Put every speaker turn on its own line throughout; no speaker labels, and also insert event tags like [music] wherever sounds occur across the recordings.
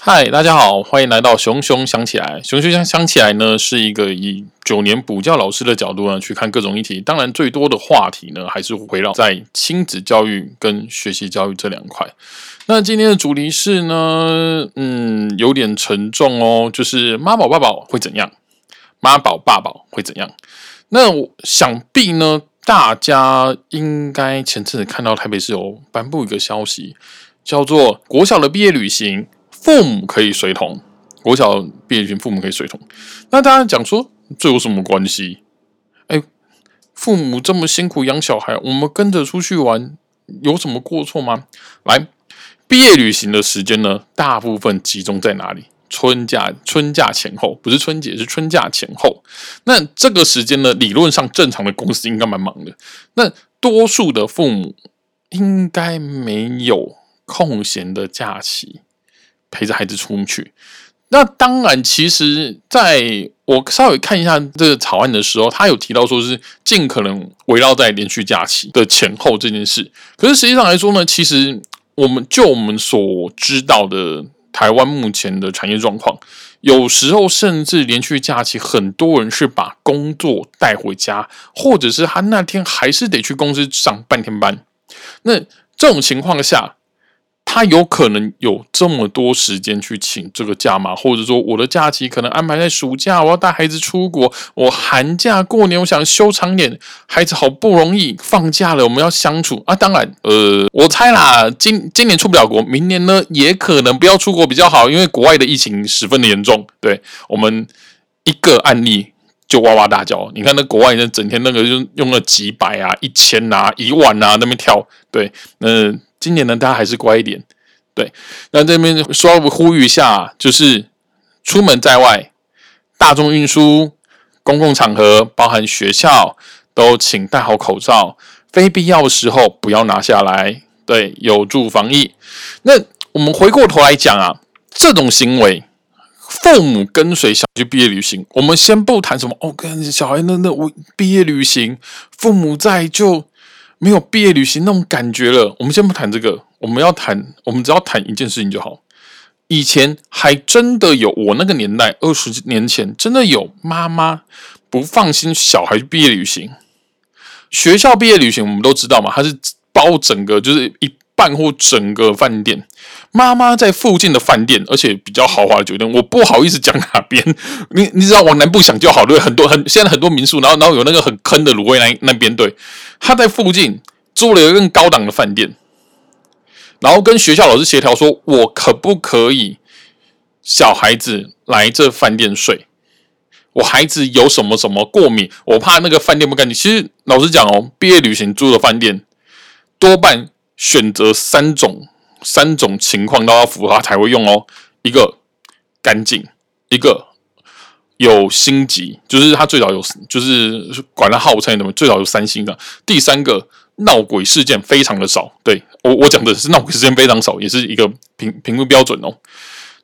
嗨，大家好，欢迎来到熊熊想起来。熊熊想想起来呢，是一个以九年补教老师的角度呢去看各种议题。当然，最多的话题呢还是围绕在亲子教育跟学习教育这两块。那今天的主题是呢，嗯，有点沉重哦，就是妈宝爸宝会怎样？妈宝爸宝会怎样？那我想必呢，大家应该前阵子看到台北市有颁布一个消息，叫做国小的毕业旅行。父母可以随同，国小毕业旅行，父母可以随同。那大家讲说，这有什么关系？哎，父母这么辛苦养小孩，我们跟着出去玩，有什么过错吗？来，毕业旅行的时间呢，大部分集中在哪里？春假，春假前后，不是春节，是春假前后。那这个时间呢，理论上正常的公司应该蛮忙的。那多数的父母应该没有空闲的假期。陪着孩子出去，那当然，其实在我稍微看一下这个草案的时候，他有提到说是尽可能围绕在连续假期的前后这件事。可是实际上来说呢，其实我们就我们所知道的台湾目前的产业状况，有时候甚至连续假期，很多人是把工作带回家，或者是他那天还是得去公司上半天班。那这种情况下。他有可能有这么多时间去请这个假吗？或者说，我的假期可能安排在暑假，我要带孩子出国；我寒假过年，我想休长点，孩子好不容易放假了，我们要相处啊。当然，呃，我猜啦，今今年出不了国，明年呢也可能不要出国比较好，因为国外的疫情十分的严重。对我们一个案例就哇哇大叫，你看那国外人整天那个就用了几百啊、一千啊、一万啊那边跳，对，嗯。今年呢，大家还是乖一点，对。那这边说呼吁一下，就是出门在外，大众运输、公共场合，包含学校，都请戴好口罩，非必要的时候不要拿下来，对，有助防疫。那我们回过头来讲啊，这种行为，父母跟随小去毕业旅行，我们先不谈什么哦，跟小孩那那我毕业旅行，父母在就。没有毕业旅行那种感觉了。我们先不谈这个，我们要谈，我们只要谈一件事情就好。以前还真的有，我那个年代二十年前，真的有妈妈不放心小孩去毕业旅行。学校毕业旅行我们都知道嘛，它是包整个，就是一半或整个饭店。妈妈在附近的饭店，而且比较豪华的酒店，我不好意思讲哪边。[laughs] 你你知道往南部想就好，对，很多很现在很多民宿，然后然后有那个很坑的卤味那那边，对，他在附近租了一个更高档的饭店，然后跟学校老师协调说，我可不可以小孩子来这饭店睡？我孩子有什么什么过敏，我怕那个饭店不干净。其实老实讲哦，毕业旅行住的饭店多半选择三种。三种情况都要符合才会用哦。一个干净，一个有星级，就是它最少有，就是管它号称什么，最少有三星的。第三个闹鬼事件非常的少。对我我讲的是闹鬼事件非常少，也是一个评评估标准哦。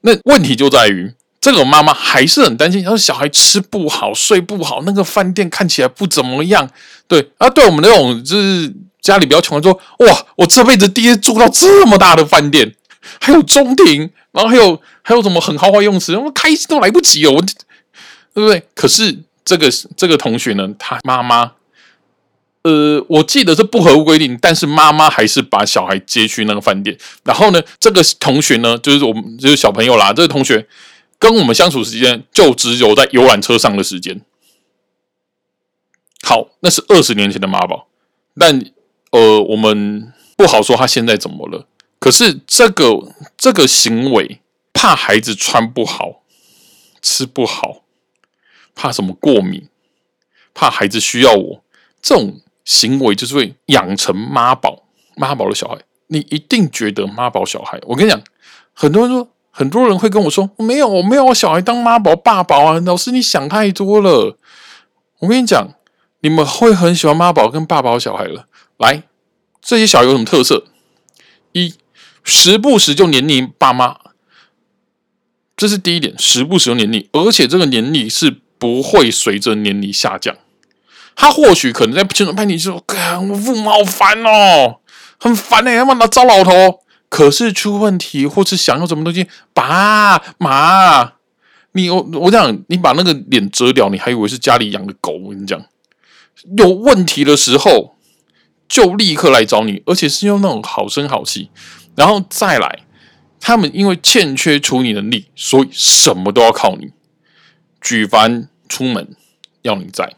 那问题就在于，这个妈妈还是很担心，她说小孩吃不好，睡不好，那个饭店看起来不怎么样。对啊，对我们那种就是。家里比较穷，说哇，我这辈子第一次住到这么大的饭店，还有中庭，然后还有还有什么很豪华用词，我开心都来不及哦，我对不对？可是这个这个同学呢，他妈妈，呃，我记得是不合规定，但是妈妈还是把小孩接去那个饭店。然后呢，这个同学呢，就是我们就是小朋友啦，这个同学跟我们相处时间就只有在游览车上的时间。好，那是二十年前的妈宝，但。呃，我们不好说他现在怎么了。可是这个这个行为，怕孩子穿不好、吃不好，怕什么过敏，怕孩子需要我，这种行为就是会养成妈宝妈宝的小孩。你一定觉得妈宝小孩，我跟你讲，很多人说，很多人会跟我说，没有，我没有我小孩当妈宝爸宝啊。老师，你想太多了。我跟你讲，你们会很喜欢妈宝跟爸宝小孩了。来，这些小孩有什么特色？一，时不时就黏你爸妈，这是第一点，时不时就黏你，而且这个黏你是不会随着年龄下降。他或许可能在青春叛逆时候，我父母好烦哦，很烦哎，他妈的糟老头，可是出问题或是想要什么东西，爸妈，你我我讲，你把那个脸遮掉，你还以为是家里养的狗。我跟你讲，有问题的时候就立刻来找你，而且是用那种好声好气，然后再来。他们因为欠缺处理能力，所以什么都要靠你。举凡出门要你在，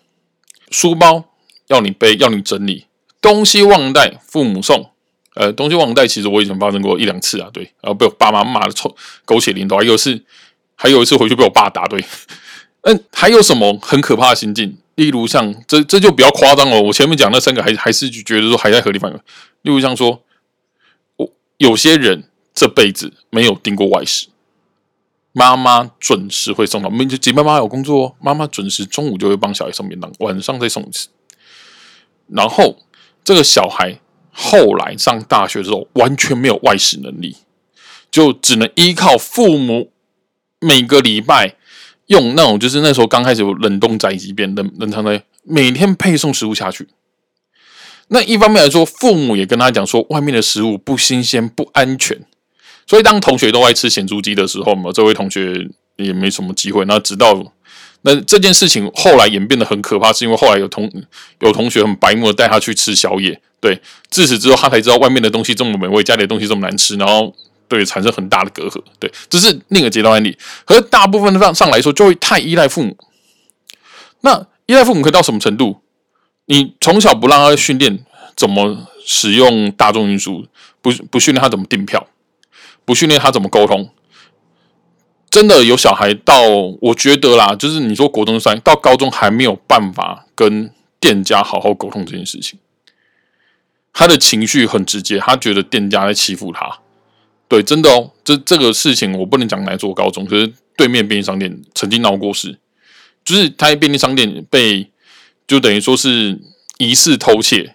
书包要你背，要你整理，东西忘带父母送。呃，东西忘带其实我以前发生过一两次啊，对，然后被我爸妈骂的臭狗血淋头。还有是，还有一次回去被我爸打，对。嗯，还有什么很可怕的心境？例如像这这就比较夸张了。我前面讲那三个还还是觉得说还在合理范围。例如像说，我有些人。这辈子没有订过外食，妈妈准时会送到。我们就姐妹妈有工作，妈妈准时中午就会帮小孩送便当，晚上再送一次。然后这个小孩后来上大学之后，完全没有外食能力，就只能依靠父母每个礼拜用那种，就是那时候刚开始有冷冻宅急便、冷冷藏的，每天配送食物下去。那一方面来说，父母也跟他讲说，外面的食物不新鲜、不安全。所以，当同学都爱吃咸猪鸡的时候嘛，这位同学也没什么机会。那直到那这件事情后来演变得很可怕，是因为后来有同有同学很白目的带他去吃宵夜。对，自此之后他才知道外面的东西这么美味，家里的东西这么难吃，然后对产生很大的隔阂。对，这是另一个阶段案例。可是大部分上上来说，就会太依赖父母。那依赖父母可以到什么程度？你从小不让他训练怎么使用大众运输，不不训练他怎么订票。不训练他怎么沟通，真的有小孩到，我觉得啦，就是你说国中三到高中还没有办法跟店家好好沟通这件事情，他的情绪很直接，他觉得店家在欺负他。对，真的哦，这这个事情我不能讲来做高中，可是对面便利商店曾经闹过事，就是他便利商店被就等于说是疑似偷窃，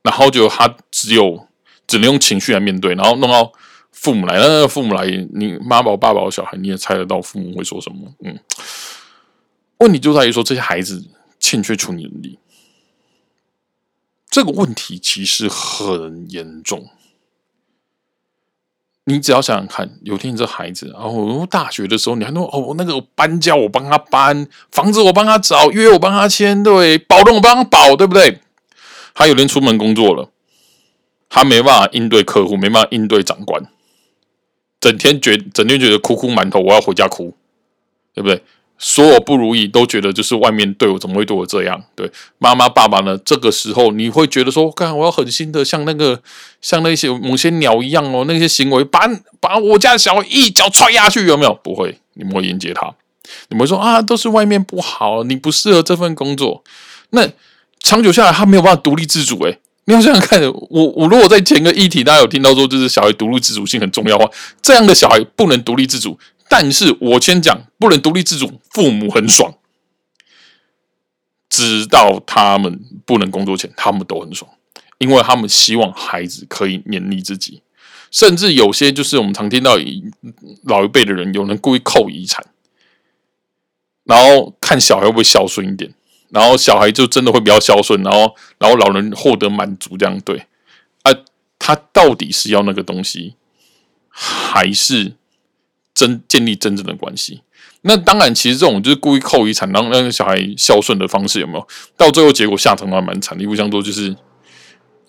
然后就他只有只能用情绪来面对，然后弄到。父母来，那父母来，你妈宝、爸宝、小孩，你也猜得到父母会说什么？嗯，问题就在于说这些孩子欠缺处理能力，这个问题其实很严重。你只要想想看，有天你这孩子，然后大学的时候，你还说哦，那个搬家我帮他搬，房子我帮他找，约我帮他签，对，保证我帮他保，对不对？还有人出门工作了，他没办法应对客户，没办法应对长官。整天觉整天觉得哭哭馒头，我要回家哭，对不对？所有不如意都觉得就是外面对我怎么会对我这样？对妈妈爸爸呢？这个时候你会觉得说，看我要狠心的像那个像那些某些鸟一样哦，那些行为把把我家小孩一脚踹下去，有没有？不会，你们会迎接他，你们说啊，都是外面不好，你不适合这份工作。那长久下来，他没有办法独立自主，诶你要想想看，我我如果在前个议题，大家有听到说，就是小孩独立自主性很重要话，这样的小孩不能独立自主。但是我先讲，不能独立自主，父母很爽，直到他们不能工作前，他们都很爽，因为他们希望孩子可以勉励自己，甚至有些就是我们常听到老一辈的人，有人故意扣遗产，然后看小孩会不会孝顺一点。然后小孩就真的会比较孝顺，然后然后老人获得满足，这样对啊？他到底是要那个东西，还是真建立真正的关系？那当然，其实这种就是故意扣遗产，让让小孩孝顺的方式有没有？到最后结果下场还蛮惨，的，一不像说就是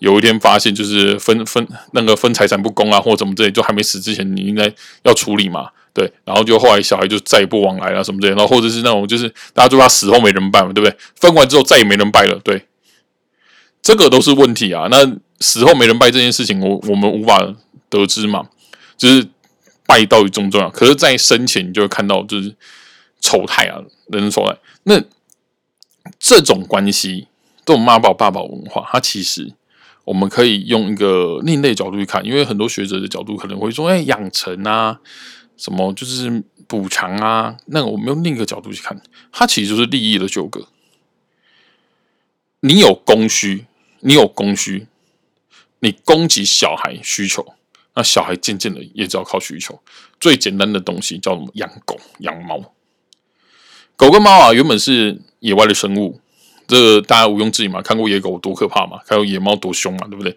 有一天发现就是分分那个分财产不公啊，或者怎么之类，就还没死之前，你应该要处理嘛。对，然后就后来小孩就再也不往来了什么之类，然后或者是那种就是大家就怕死后没人拜嘛，对不对？分完之后再也没人拜了，对，这个都是问题啊。那死后没人拜这件事情，我我们无法得知嘛，就是拜到底重不重要？可是，在生前你就会看到就是丑态啊，人丑态。那这种关系，这种妈宝爸宝文化，它其实我们可以用一个另类角度去看，因为很多学者的角度可能会说，哎，养成啊。什么就是补偿啊？那我们用另一个角度去看，它其实就是利益的纠葛。你有供需，你有供需，你供给小孩需求，那小孩渐渐的也只要靠需求。最简单的东西叫什么？养狗、养猫。狗跟猫啊，原本是野外的生物，这大家毋庸置疑嘛，看过野狗多可怕嘛，看过野猫多凶嘛，对不对？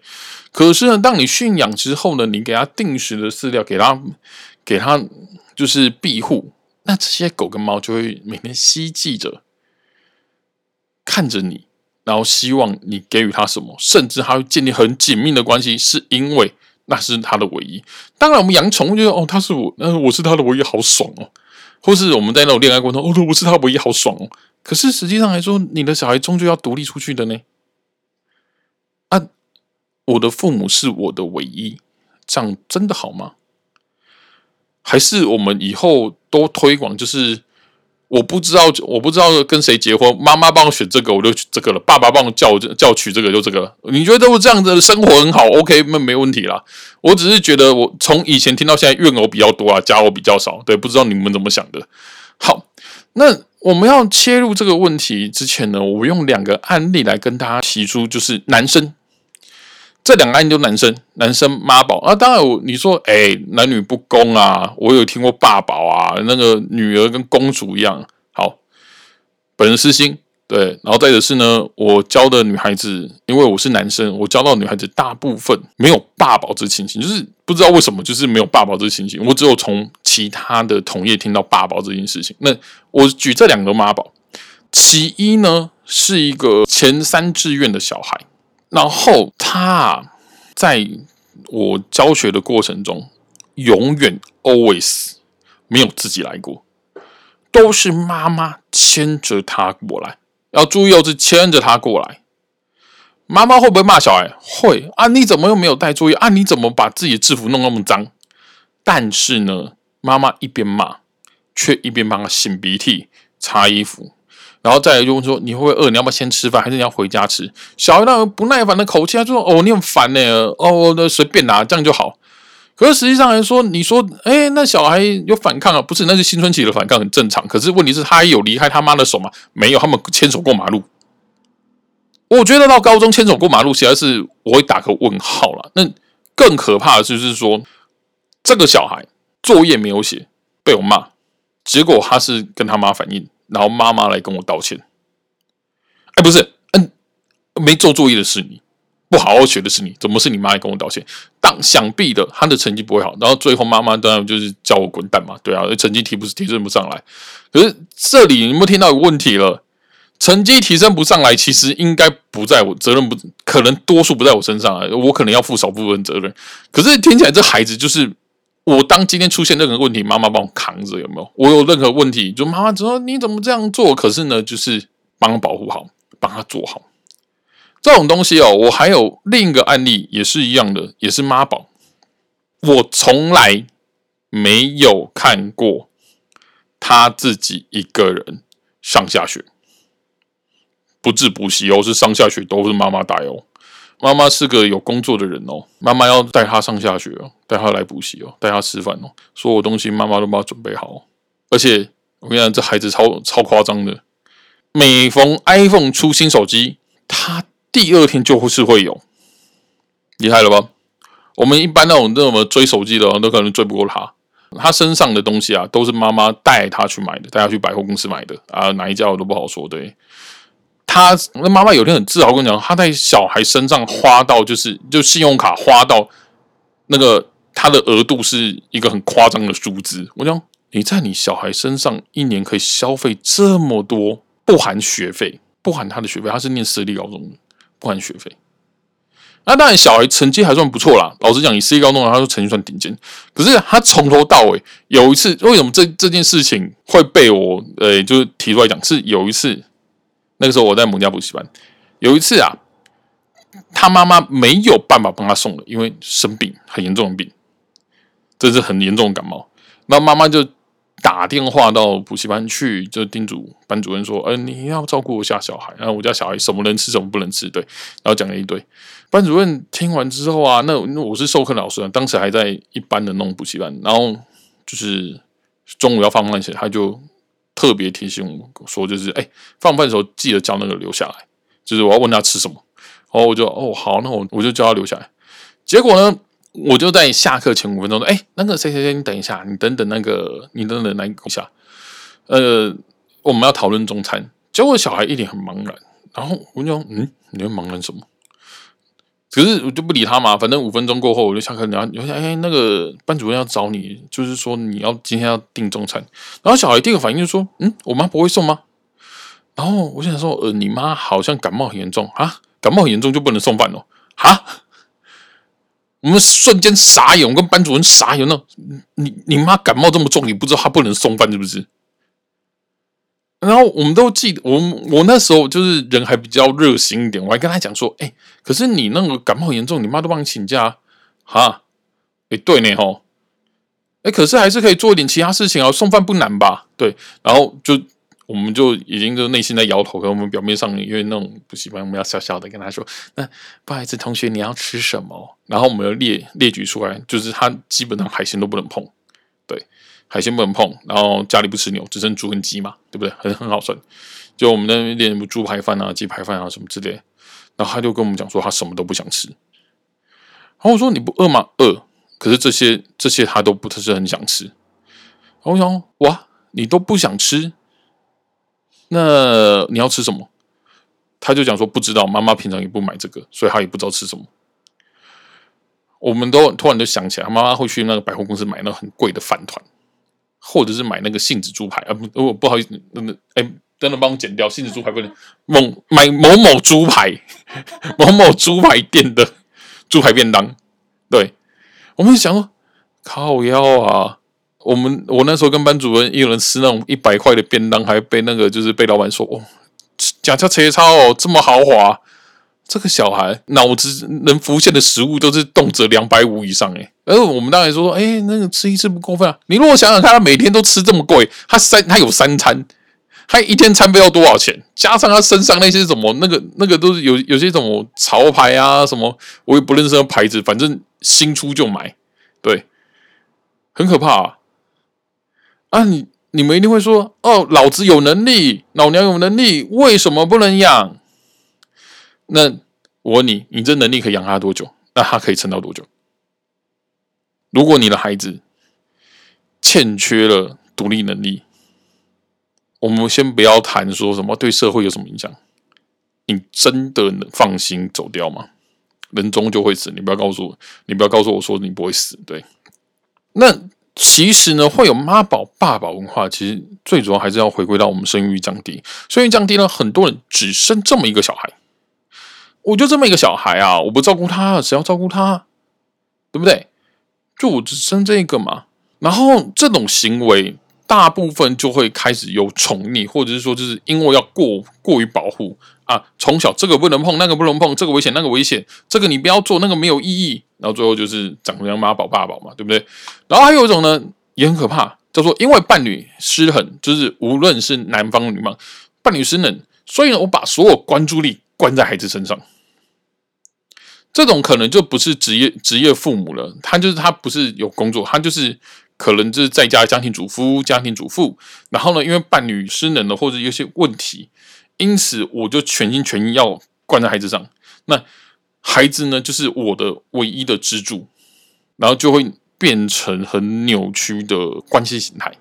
可是呢，当你驯养之后呢，你给它定时的饲料，给它给它就是庇护，那这些狗跟猫就会每天希冀着看着你，然后希望你给予它什么，甚至它会建立很紧密的关系，是因为那是他的唯一。当然，我们养宠物觉得哦，他是我，呃，我是他的唯一，好爽哦。或是我们在那种恋爱过程中，哦，我是他唯一，好爽哦。可是实际上来说，你的小孩终究要独立出去的呢。啊，我的父母是我的唯一，这样真的好吗？还是我们以后都推广，就是？我不知道，我不知道跟谁结婚。妈妈帮我选这个，我就这个了。爸爸帮我叫叫取这个，就这个了。你觉得我这样子的生活很好？OK，那没问题啦。我只是觉得，我从以前听到现在，怨偶比较多啊，家偶比较少。对，不知道你们怎么想的。好，那我们要切入这个问题之前呢，我用两个案例来跟大家提出，就是男生这两个案例都男生，男生妈宝啊。当然，我你说，哎，男女不公啊。我有听过爸宝啊，那个女儿跟公主一样好。本人私心，对，然后再者是呢，我教的女孩子，因为我是男生，我教到女孩子大部分没有爸宝之情形，就是不知道为什么，就是没有爸宝之情形。我只有从其他的同业听到爸宝这件事情。那我举这两个妈宝，其一呢是一个前三志愿的小孩，然后他在我教学的过程中，永远 always 没有自己来过。都是妈妈牵着他过来，要注意哦，是牵着他过来。妈妈会不会骂小孩？会啊！你怎么又没有带作业啊？你怎么把自己的制服弄那么脏？但是呢，妈妈一边骂，却一边帮他擤鼻涕、擦衣服，然后再来就问说：“你会不会饿？你要不要先吃饭，还是你要回家吃？”小孩那种不耐烦的口气，他说：“哦，你很烦呢，哦，那随便拿，这样就好。”可是实际上来说，你说，哎，那小孩有反抗啊？不是，那是青春期的反抗，很正常。可是问题是，他有离开他妈的手吗？没有，他们牵手过马路。我觉得到高中牵手过马路，实在是我会打个问号了。那更可怕的就是说，这个小孩作业没有写，被我骂，结果他是跟他妈反映，然后妈妈来跟我道歉。哎，不是，嗯，没做作业的是你。不好好学的是你，怎么是你妈来跟我道歉？当想必的，他的成绩不会好，然后最后妈妈当然就是叫我滚蛋嘛，对啊，成绩提不提升不上来。可是这里你有没有听到有问题了？成绩提升不上来，其实应该不在我责任，不可能多数不在我身上啊，我可能要负少部分责任。可是听起来这孩子就是我，当今天出现任何问题，妈妈帮我扛着，有没有？我有任何问题，就妈妈说你怎么这样做？可是呢，就是帮他保护好，帮他做好。这种东西哦，我还有另一个案例也是一样的，也是妈宝。我从来没有看过他自己一个人上下学，不治补习哦，是上下学都是妈妈带哦。妈妈是个有工作的人哦，妈妈要带他上下学哦，带他来补习哦，带他吃饭哦，所有东西妈妈都帮他准备好。而且我跟你讲，这孩子超超夸张的，每逢 iPhone 出新手机，他。第二天就会是会有，厉害了吧？我们一般那种那种追手机的，都可能追不过他。他身上的东西啊，都是妈妈带他去买的，带他去百货公司买的啊，哪一家我都不好说。对，他那妈妈有天很自豪跟你讲，他在小孩身上花到就是就信用卡花到那个他的额度是一个很夸张的数字。我讲你在你小孩身上一年可以消费这么多，不含学费，不含他的学费，他是念私立高中的。不含学费，那当然小孩成绩还算不错啦。老实讲，你私立高中他说成绩算顶尖。可是他从头到尾有一次，为什么这这件事情会被我呃，就是提出来讲？是有一次，那个时候我在某家补习班，有一次啊，他妈妈没有办法帮他送了，因为生病很严重的病，这是很严重的感冒。那妈妈就。打电话到补习班去，就叮嘱班主任说：“呃，你要照顾一下小孩，然后我家小孩什么能吃，什么不能吃。”对，然后讲了一堆。班主任听完之后啊，那那我是授课老师啊，当时还在一般的那种补习班，然后就是中午要放饭前，他就特别提醒我说：“就是哎，放饭的时候记得叫那个留下来，就是我要问他吃什么。”然后我就哦好，那我我就叫他留下来。结果呢？我就在下课前五分钟说：“哎，那个谁谁谁，你等一下，你等等那个，你等等来一下。呃，我们要讨论中餐。”结果小孩一脸很茫然，然后我就说，嗯，你在忙什么？可是我就不理他嘛，反正五分钟过后我就下课，然后你想，哎，那个班主任要找你，就是说你要今天要订中餐。然后小孩第一个反应就说，嗯，我妈不会送吗？然后我想说，呃，你妈好像感冒很严重啊，感冒很严重就不能送饭哦？哈？我们瞬间傻眼，我跟班主任傻眼，那你你妈感冒这么重，你不知道她不能送饭是不是？然后我们都记得，我我那时候就是人还比较热心一点，我还跟他讲说，哎，可是你那个感冒严重，你妈都帮你请假，哈，哎，对呢，吼，哎，可是还是可以做一点其他事情啊，送饭不难吧？对，然后就我们就已经就内心在摇头，可我们表面上因为那种不喜欢，我们要笑笑的跟他说，那不好意思，同学你要吃什么？然后我们要列列举出来，就是他基本上海鲜都不能碰，对。海鲜不能碰，然后家里不吃牛，只剩猪跟鸡嘛，对不对？很 [laughs] 很好算。就我们那边练猪排饭啊、鸡排饭啊什么之类，然后他就跟我们讲说他什么都不想吃。然后我说你不饿吗？饿。可是这些这些他都不是很想吃。然后我想哇，你都不想吃，那你要吃什么？他就讲说不知道，妈妈平常也不买这个，所以他也不知道吃什么。我们都突然就想起来，妈妈会去那个百货公司买那很贵的饭团。或者是买那个杏子猪排啊不不好意思，那那哎，等等帮我剪掉杏子猪排不能某买某某猪排 [laughs] 某某猪排店的猪排便当，对，我们想说靠腰啊，我们我那时候跟班主任一人吃那种一百块的便当，还被那个就是被老板说哦，假车车超哦这么豪华。这个小孩脑子能浮现的食物都是动辄两百五以上哎，而我们当然说，哎，那个吃一次不过分啊。你如果想想看，他每天都吃这么贵，他三他有三餐，他一天餐费要多少钱？加上他身上那些什么，那个那个都是有有些什么潮牌啊，什么我也不认识的牌子，反正新出就买，对，很可怕啊。啊，你你们一定会说，哦，老子有能力，老娘有能力，为什么不能养？那我问你，你这能力可以养他多久？那他可以撑到多久？如果你的孩子欠缺了独立能力，我们先不要谈说什么对社会有什么影响，你真的能放心走掉吗？人终究会死，你不要告诉我，你不要告诉我说你不会死。对，那其实呢，会有妈宝爸宝文化，其实最主要还是要回归到我们生育降低，生育降低呢，很多人只生这么一个小孩。我就这么一个小孩啊，我不照顾他，谁要照顾他？对不对？就我只生这个嘛。然后这种行为，大部分就会开始有宠溺，或者是说，就是因为要过过于保护啊，从小这个不能碰，那个不能碰，这个危险，那个危险，这个你不要做，那个没有意义。然后最后就是长成妈宝爸宝嘛，对不对？然后还有一种呢，也很可怕，叫做因为伴侣失衡，就是无论是男方女方，伴侣失能，所以呢，我把所有关注力关在孩子身上。这种可能就不是职业职业父母了，他就是他不是有工作，他就是可能就是在家家庭主夫、家庭主妇。然后呢，因为伴侣失能了或者有些问题，因此我就全心全意要关在孩子上。那孩子呢，就是我的唯一的支柱，然后就会变成很扭曲的关系形态。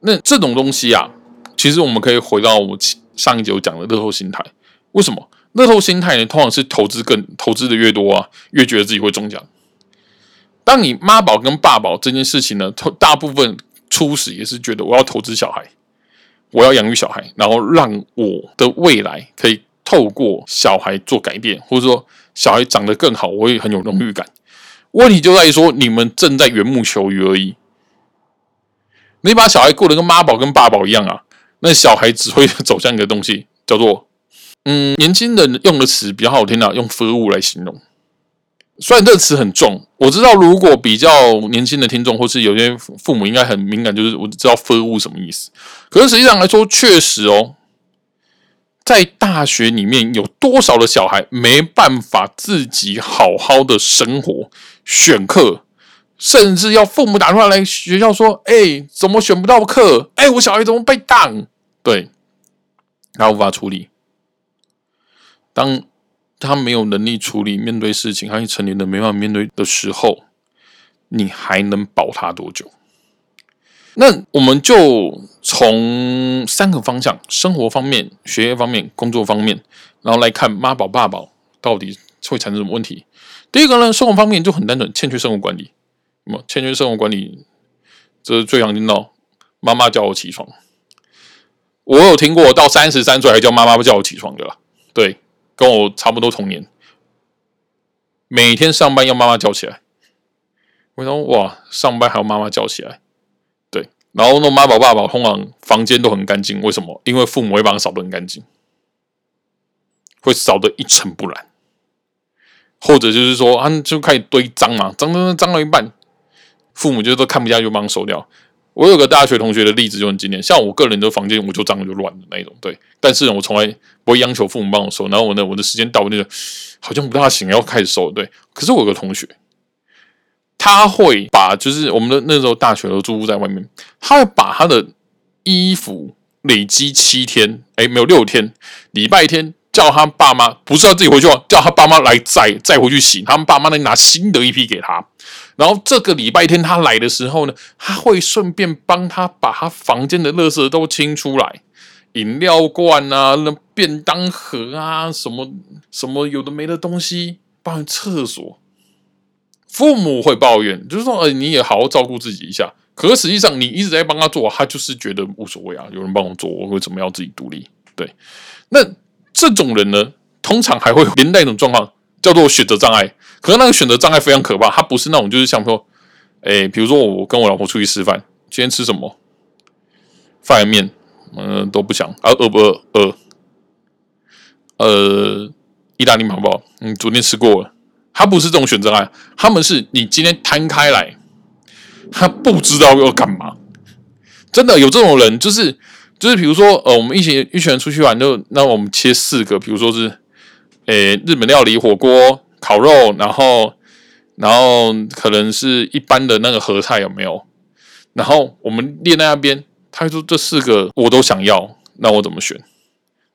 那这种东西啊，其实我们可以回到我上一集有讲的乐透心态，为什么？乐透心态呢，通常是投资更投资的越多啊，越觉得自己会中奖。当你妈宝跟爸宝这件事情呢，大部分初始也是觉得我要投资小孩，我要养育小孩，然后让我的未来可以透过小孩做改变，或者说小孩长得更好，我也很有荣誉感。问题就在于说，你们正在缘木求鱼而已。你把小孩过得跟妈宝跟爸宝一样啊，那小孩只会走向一个东西，叫做。嗯，年轻人用的词比较好听啊，用“服务”来形容。虽然这个词很重，我知道如果比较年轻的听众或是有些父母应该很敏感，就是我知道“服务”什么意思。可是实际上来说，确实哦，在大学里面有多少的小孩没办法自己好好的生活、选课，甚至要父母打电话来学校说：“哎，怎么选不到课？哎，我小孩怎么被挡？”对，他无法处理。当他没有能力处理面对事情，他一成年的没办法面对的时候，你还能保他多久？那我们就从三个方向：生活方面、学业方面、工作方面，然后来看妈宝爸宝到底会产生什么问题。第一个呢，生活方面就很单纯，欠缺生活管理。那么欠缺生活管理，这是最常听到妈妈叫我起床。我有听过到三十三岁还叫妈妈不叫我起床的，对，跟我差不多同年。每天上班要妈妈叫起来，我说哇，上班还要妈妈叫起来，对。然后那妈宝爸爸通常房间都很干净，为什么？因为父母会帮他扫得很干净，会扫得一尘不染。或者就是说，啊，就开始堆脏嘛，脏脏脏了一半，父母就都看不下去，就帮收掉。我有个大学同学的例子就很经典，像我个人的房间，我就脏就乱的那一种，对。但是呢，我从来不会央求父母帮我收，然后我呢，我的时间到，那个好像不大行，要开始收，对。可是我有个同学，他会把就是我们的那时候大学都住在外面，他会把他的衣服累积七天，哎，没有六天，礼拜天。叫他爸妈不是要自己回去哦，叫他爸妈来载载回去洗。他们爸妈呢拿新的一批给他，然后这个礼拜天他来的时候呢，他会顺便帮他把他房间的垃圾都清出来，饮料罐啊、那便当盒啊、什么什么有的没的东西，包括厕所。父母会抱怨，就是说，呃，你也好好照顾自己一下。可是实际上，你一直在帮他做，他就是觉得无所谓啊，有人帮我做，我为什么要自己独立？对，那。这种人呢，通常还会连带一种状况，叫做选择障碍。可是那个选择障碍非常可怕，他不是那种就是想说，哎，比如说我跟我老婆出去吃饭，今天吃什么？饭面，嗯，都不想啊，饿不饿？饿。呃，意大利面包，嗯，昨天吃过了。他不是这种选择障碍，他们是你今天摊开来，他不知道要干嘛。真的有这种人，就是。就是比如说，呃，我们一群一群人出去玩，就那我们切四个，比如说是，诶，日本料理火锅烤肉，然后，然后可能是一般的那个合菜有没有？然后我们列在那边，他说这四个我都想要，那我怎么选？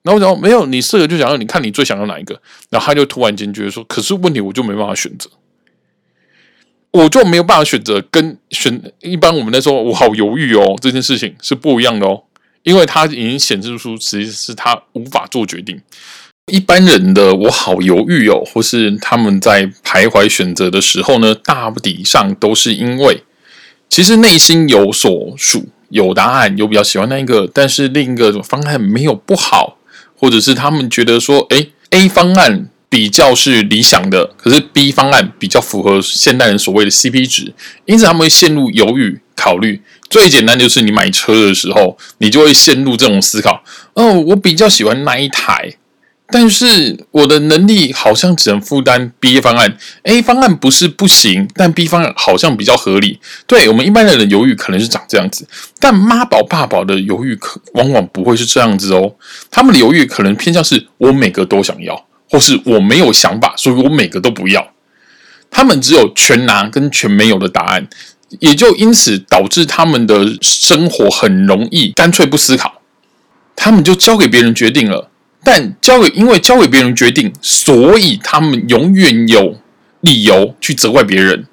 然后我讲没有，你四个就想要，你看你最想要哪一个？然后他就突然间觉得说，可是问题我就没办法选择，我就没有办法选择，跟选一般我们那时候我好犹豫哦，这件事情是不一样的哦。因为他已经显示出，其实是他无法做决定。一般人的我好犹豫哦，或是他们在徘徊选择的时候呢，大体上都是因为其实内心有所属，有答案，有比较喜欢那一个，但是另一个方案没有不好，或者是他们觉得说，哎，A 方案比较是理想的，可是 B 方案比较符合现代人所谓的 CP 值，因此他们会陷入犹豫考虑。最简单就是你买车的时候，你就会陷入这种思考。哦，我比较喜欢那一台，但是我的能力好像只能负担 B 方案。A 方案不是不行，但 B 方案好像比较合理。对我们一般人的犹豫可能是长这样子，但妈宝爸宝的犹豫可往往不会是这样子哦。他们的犹豫可能偏向是我每个都想要，或是我没有想法，所以我每个都不要。他们只有全拿跟全没有的答案。也就因此导致他们的生活很容易干脆不思考，他们就交给别人决定了。但交给因为交给别人决定，所以他们永远有理由去责怪别人。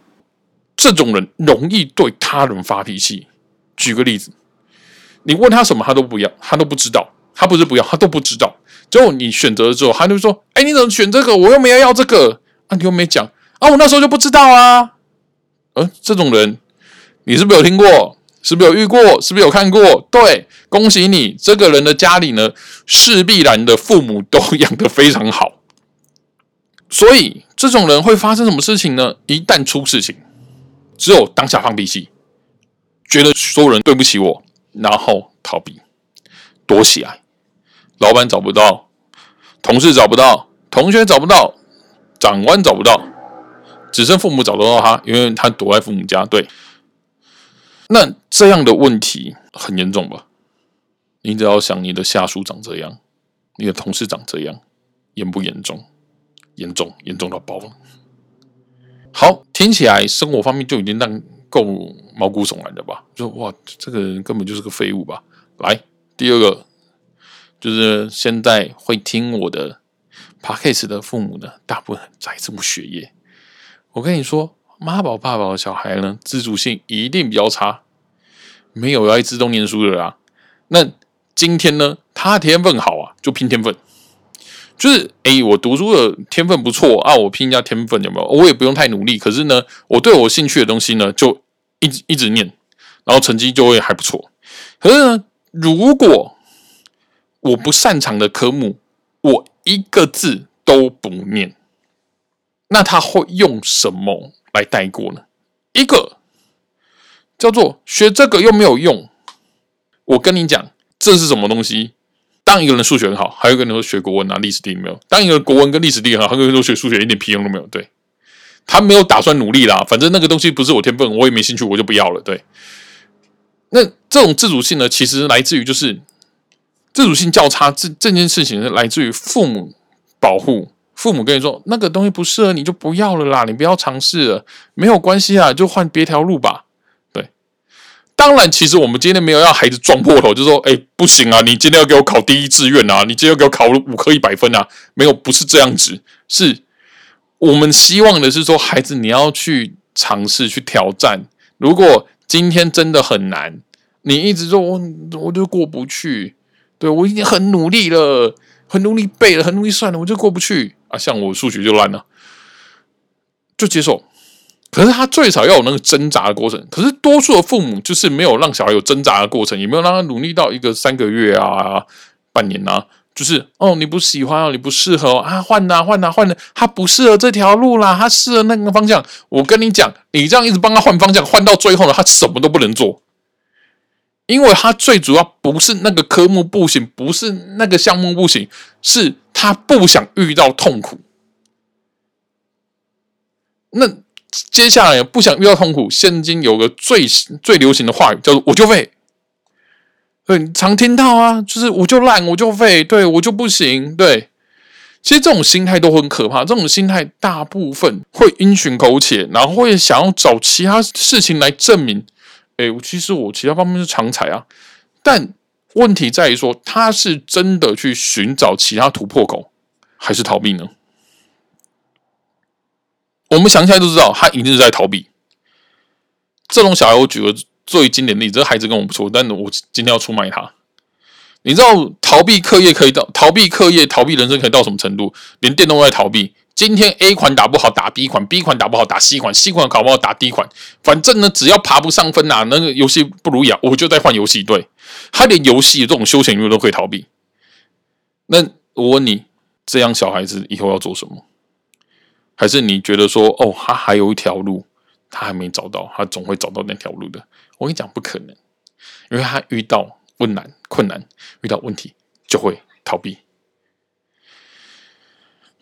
这种人容易对他人发脾气。举个例子，你问他什么，他都不要，他都不知道。他不是不要，他都不知道。最后你选择了之后，他就说：“哎，你怎么选这个？我又没有要这个啊，你又没讲啊，我那时候就不知道啊。”呃，这种人。你是不是有听过？是不是有遇过？是不是有看过？对，恭喜你，这个人的家里呢，势必然的父母都养得非常好。所以这种人会发生什么事情呢？一旦出事情，只有当下放脾气，觉得所有人对不起我，然后逃避，躲起来。老板找不到，同事找不到，同学找不到，长官找不到，只剩父母找得到他，因为他躲在父母家。对。那这样的问题很严重吧？你只要想你的下属长这样，你的同事长这样，严不严重？严重，严重到爆。好，听起来生活方面就已经让够毛骨悚然的吧？就哇，这个人根本就是个废物吧？来，第二个就是现在会听我的 podcast 的父母呢，大部分在乎学业。我跟你说。妈宝爸宝的小孩呢，自主性一定比较差。没有要自动念书的啦。那今天呢，他天分好啊，就拼天分。就是哎，我读书的天分不错啊，我拼一下天分有没有？我也不用太努力，可是呢，我对我兴趣的东西呢，就一直一直念，然后成绩就会还不错。可是呢，如果我不擅长的科目，我一个字都不念，那他会用什么来带过呢？一个叫做学这个又没有用。我跟你讲，这是什么东西？当一个人数学很好，还有一个人说学国文啊、历史地理没有；当一个国文跟历史地理很好，还有一个人说学数学一点屁用都没有。对，他没有打算努力啦，反正那个东西不是我天分，我也没兴趣，我就不要了。对，那这种自主性呢，其实来自于就是自主性较差。这这件事情是来自于父母保护，父母跟你说那个东西不适合你就不要了啦，你不要尝试了，没有关系啊，就换别条路吧。对当然，其实我们今天没有要孩子撞破头，就说：“哎，不行啊，你今天要给我考第一志愿啊，你今天要给我考五科一百分啊。”没有，不是这样子，是我们希望的是说，孩子你要去尝试去挑战。如果今天真的很难，你一直说我我就过不去，对我已经很努力了，很努力背了，很努力算了，我就过不去啊。像我数学就烂了，就接受。可是他最少要有那个挣扎的过程，可是多数的父母就是没有让小孩有挣扎的过程，也没有让他努力到一个三个月啊、半年啊，就是哦你不喜欢哦，你不适合啊，换呐换呐换的，他不适合这条路啦，他适合那个方向。我跟你讲，你这样一直帮他换方向，换到最后呢，他什么都不能做，因为他最主要不是那个科目不行，不是那个项目不行，是他不想遇到痛苦。那。接下来不想遇到痛苦，现今有个最最流行的话语叫做“我就废”，对，常听到啊，就是我就烂，我就废，对我就不行，对。其实这种心态都很可怕，这种心态大部分会因循苟且，然后会想要找其他事情来证明，哎，其实我其他方面是常才啊。但问题在于说，他是真的去寻找其他突破口，还是逃避呢？我们想起来都知道，他一定是在逃避。这种小孩，我举个最经典例子，这孩子跟我不错，但我今天要出卖他。你知道逃避课业可以到逃避课业、逃避人生可以到什么程度？连电动都在逃避。今天 A 款打不好打 B 款，B 款打不好打 C 款，C 款考不好打 D 款。反正呢，只要爬不上分啊，那个游戏不如意啊，我就在换游戏。对他连游戏这种休闲娱乐都可以逃避。那我问你，这样小孩子以后要做什么？还是你觉得说，哦，他还有一条路，他还没找到，他总会找到那条路的。我跟你讲，不可能，因为他遇到困难、困难，遇到问题就会逃避。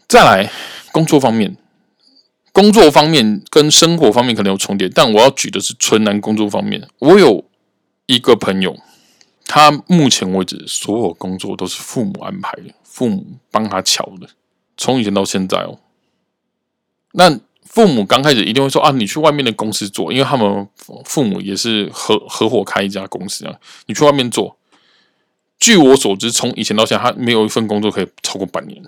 再来，工作方面，工作方面跟生活方面可能有重叠，但我要举的是纯男工作方面。我有一个朋友，他目前为止所有工作都是父母安排的，父母帮他瞧的，从以前到现在哦。那父母刚开始一定会说啊，你去外面的公司做，因为他们父母也是合合伙开一家公司啊。你去外面做，据我所知，从以前到现在，他没有一份工作可以超过半年，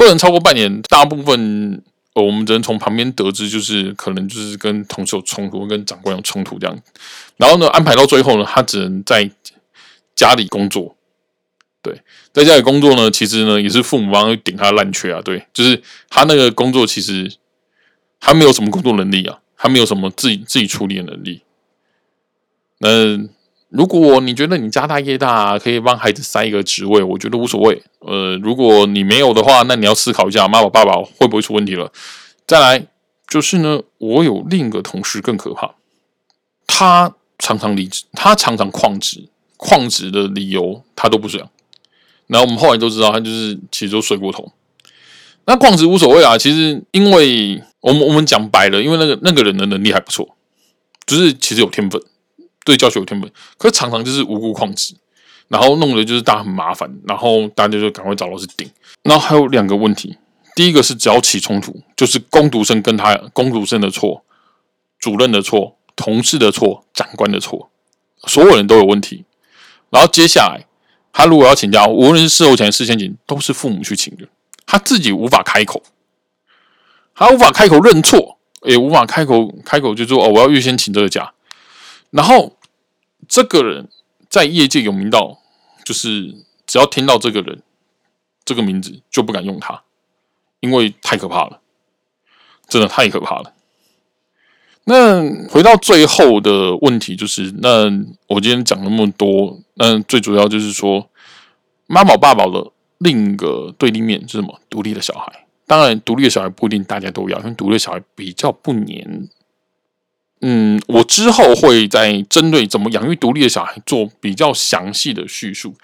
不能超过半年。大部分我们只能从旁边得知，就是可能就是跟同事有冲突，跟长官有冲突这样。然后呢，安排到最后呢，他只能在家里工作。对，在家里工作呢，其实呢也是父母帮顶他烂缺啊。对，就是他那个工作其实他没有什么工作能力啊，他没有什么自己自己处理的能力。那如果你觉得你家大业大，可以帮孩子塞一个职位，我觉得无所谓。呃，如果你没有的话，那你要思考一下，妈妈爸爸会不会出问题了？再来就是呢，我有另一个同事更可怕，他常常离职，他常常旷职，旷职的理由他都不讲。然后我们后来都知道，他就是其实都睡过头。那矿职无所谓啊，其实因为我们我们讲白了，因为那个那个人的能力还不错，就是其实有天分，对教学有天分，可是常常就是无故旷职，然后弄得就是大家很麻烦，然后大家就赶快找老师顶。然后还有两个问题，第一个是只要起冲突，就是攻读生跟他攻读生的错，主任的错，同事的错，长官的错，所有人都有问题。然后接下来。他如果要请假，无论是事后请、事先请，都是父母去请的。他自己无法开口，他无法开口认错，也无法开口开口就说：“哦，我要预先请这个假。”然后这个人在业界有名到，就是只要听到这个人这个名字就不敢用他，因为太可怕了，真的太可怕了。那回到最后的问题，就是那我今天讲那么多，那最主要就是说，妈宝爸宝的另一个对立面是什么？独立的小孩。当然，独立的小孩不一定大家都要，因为独立的小孩比较不黏。嗯，我之后会在针对怎么养育独立的小孩做比较详细的叙述。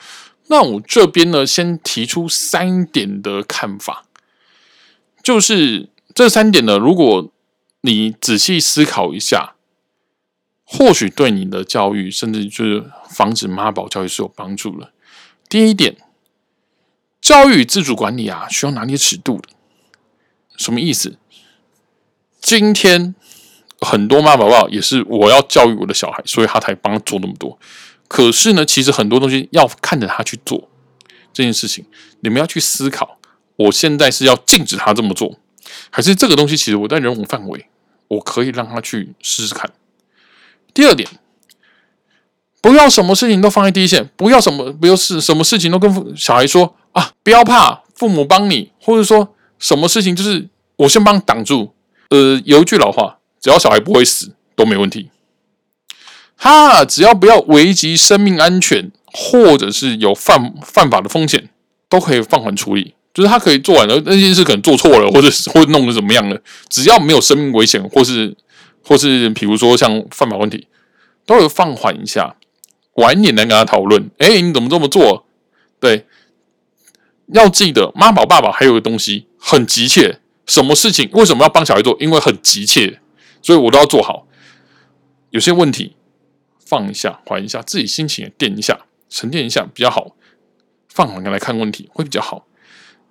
那我这边呢，先提出三点的看法，就是这三点呢，如果你仔细思考一下，或许对你的教育，甚至就是防止妈宝教育是有帮助的。第一点，教育自主管理啊，需要拿捏尺度的。什么意思？今天很多妈宝爸也是我要教育我的小孩，所以他才帮他做那么多。可是呢，其实很多东西要看着他去做这件事情，你们要去思考：我现在是要禁止他这么做，还是这个东西其实我在人物范围，我可以让他去试试看。第二点，不要什么事情都放在第一线，不要什么不要是什么事情都跟小孩说啊，不要怕，父母帮你，或者说。什么事情就是我先帮挡住。呃，有一句老话，只要小孩不会死都没问题。哈，只要不要危及生命安全，或者是有犯犯法的风险，都可以放缓处理。就是他可以做完了那件事，可能做错了，或者 [laughs] 或者弄得怎么样了，只要没有生命危险，或是或是比如说像犯法问题，都有放缓一下，晚一点来跟他讨论。哎，你怎么这么做？对。要记得，妈宝爸爸还有个东西很急切，什么事情为什么要帮小孩做？因为很急切，所以我都要做好。有些问题放一下，缓一下，自己心情也垫一下，沉淀一下比较好。放缓来看问题会比较好。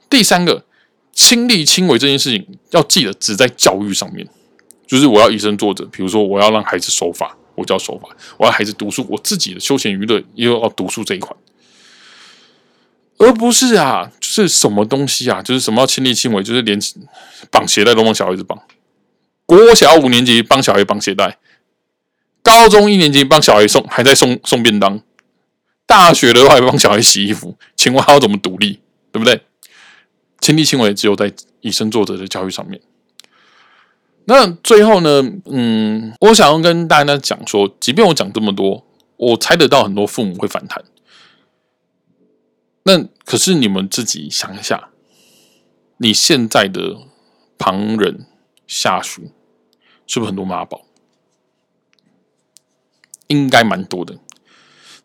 第三个，亲力亲为这件事情要记得只在教育上面，就是我要以身作则。比如说，我要让孩子守法，我就要守法；我要孩子读书，我自己的休闲娱乐也要读书这一块。而不是啊，就是什么东西啊，就是什么要亲力亲为，就是连绑鞋带都帮小孩子绑。国小五年级帮小孩绑鞋带，高中一年级帮小孩送，还在送送便当，大学的话还帮小孩洗衣服，请问还要怎么独立？对不对？亲力亲为只有在以身作则的教育上面。那最后呢，嗯，我想要跟大家讲说，即便我讲这么多，我猜得到很多父母会反弹。那可是你们自己想一下，你现在的旁人下属是不是很多妈宝？应该蛮多的。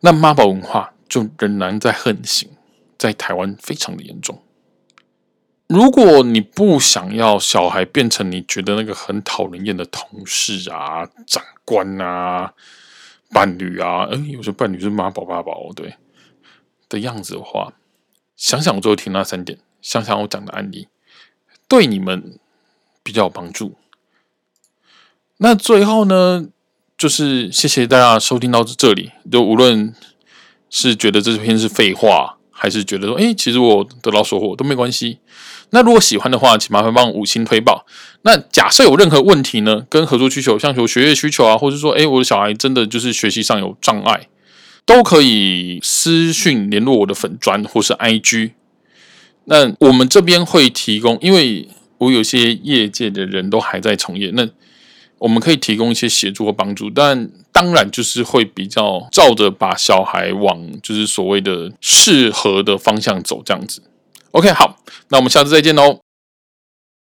那妈宝文化就仍然在横行，在台湾非常的严重。如果你不想要小孩变成你觉得那个很讨人厌的同事啊、长官啊、伴侣啊，哎，有些伴侣是妈宝爸宝，对。的样子的话，想想我最后听那三点，想想我讲的案例，对你们比较有帮助。那最后呢，就是谢谢大家收听到这里。就无论是觉得这篇是废话，还是觉得说，哎，其实我得到收获都没关系。那如果喜欢的话，请麻烦帮五星推报。那假设有任何问题呢，跟合作需求，像有学业需求啊，或者说，哎，我的小孩真的就是学习上有障碍。都可以私讯联络我的粉砖或是 IG，那我们这边会提供，因为我有些业界的人都还在从业，那我们可以提供一些协助和帮助，但当然就是会比较照着把小孩往就是所谓的适合的方向走这样子。OK，好，那我们下次再见喽。